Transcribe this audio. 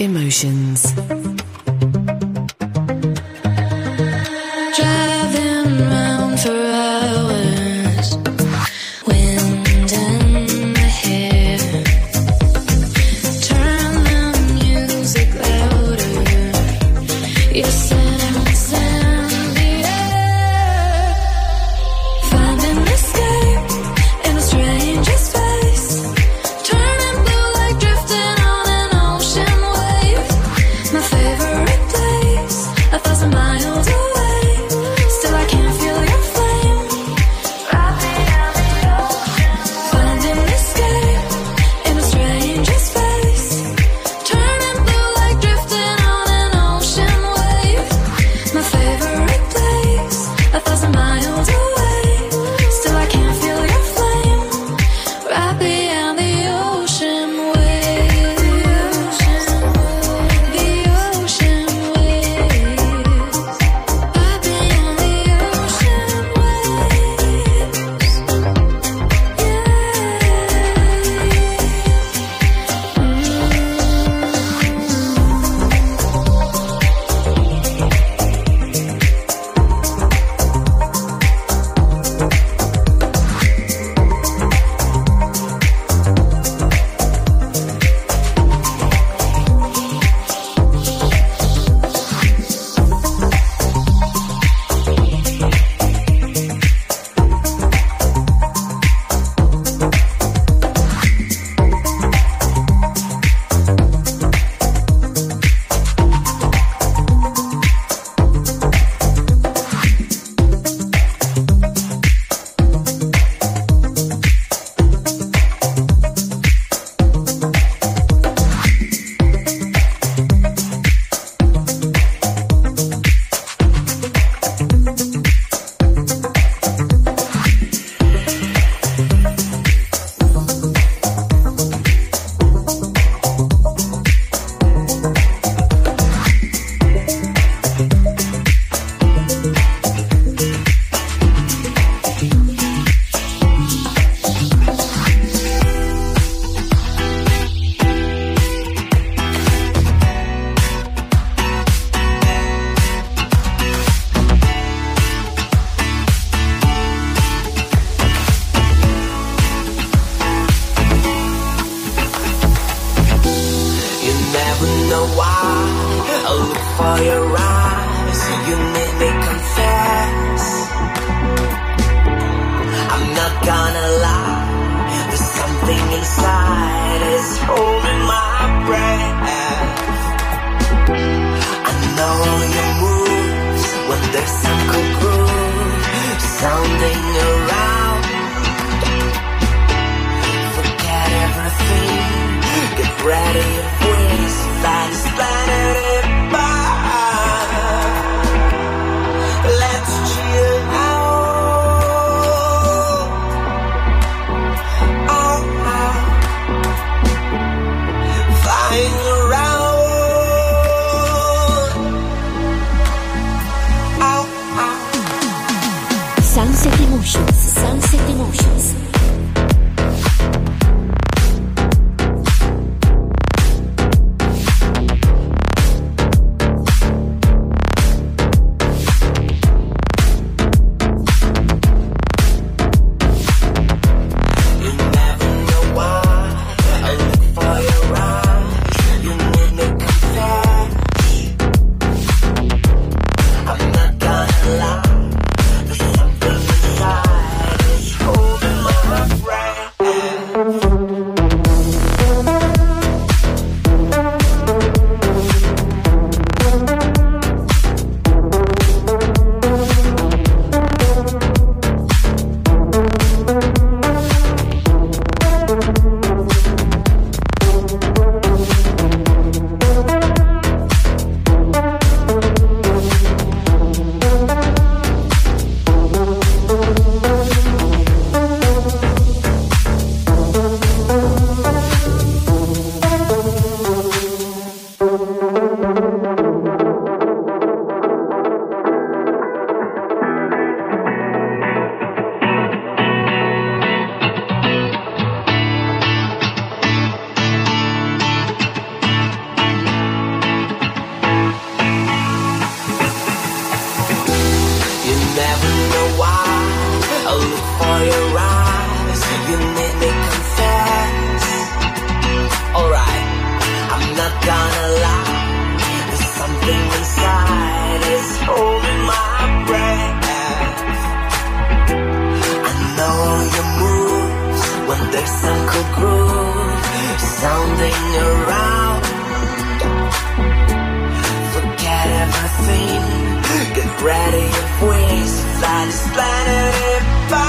Emotions. Yeah. a while I look for your eyes. You made me confess. Alright, I'm not gonna lie. There's something inside. Holding my breath. I know When there's some cool groove. Sounding around. Forget everything. Ready if wings to fly.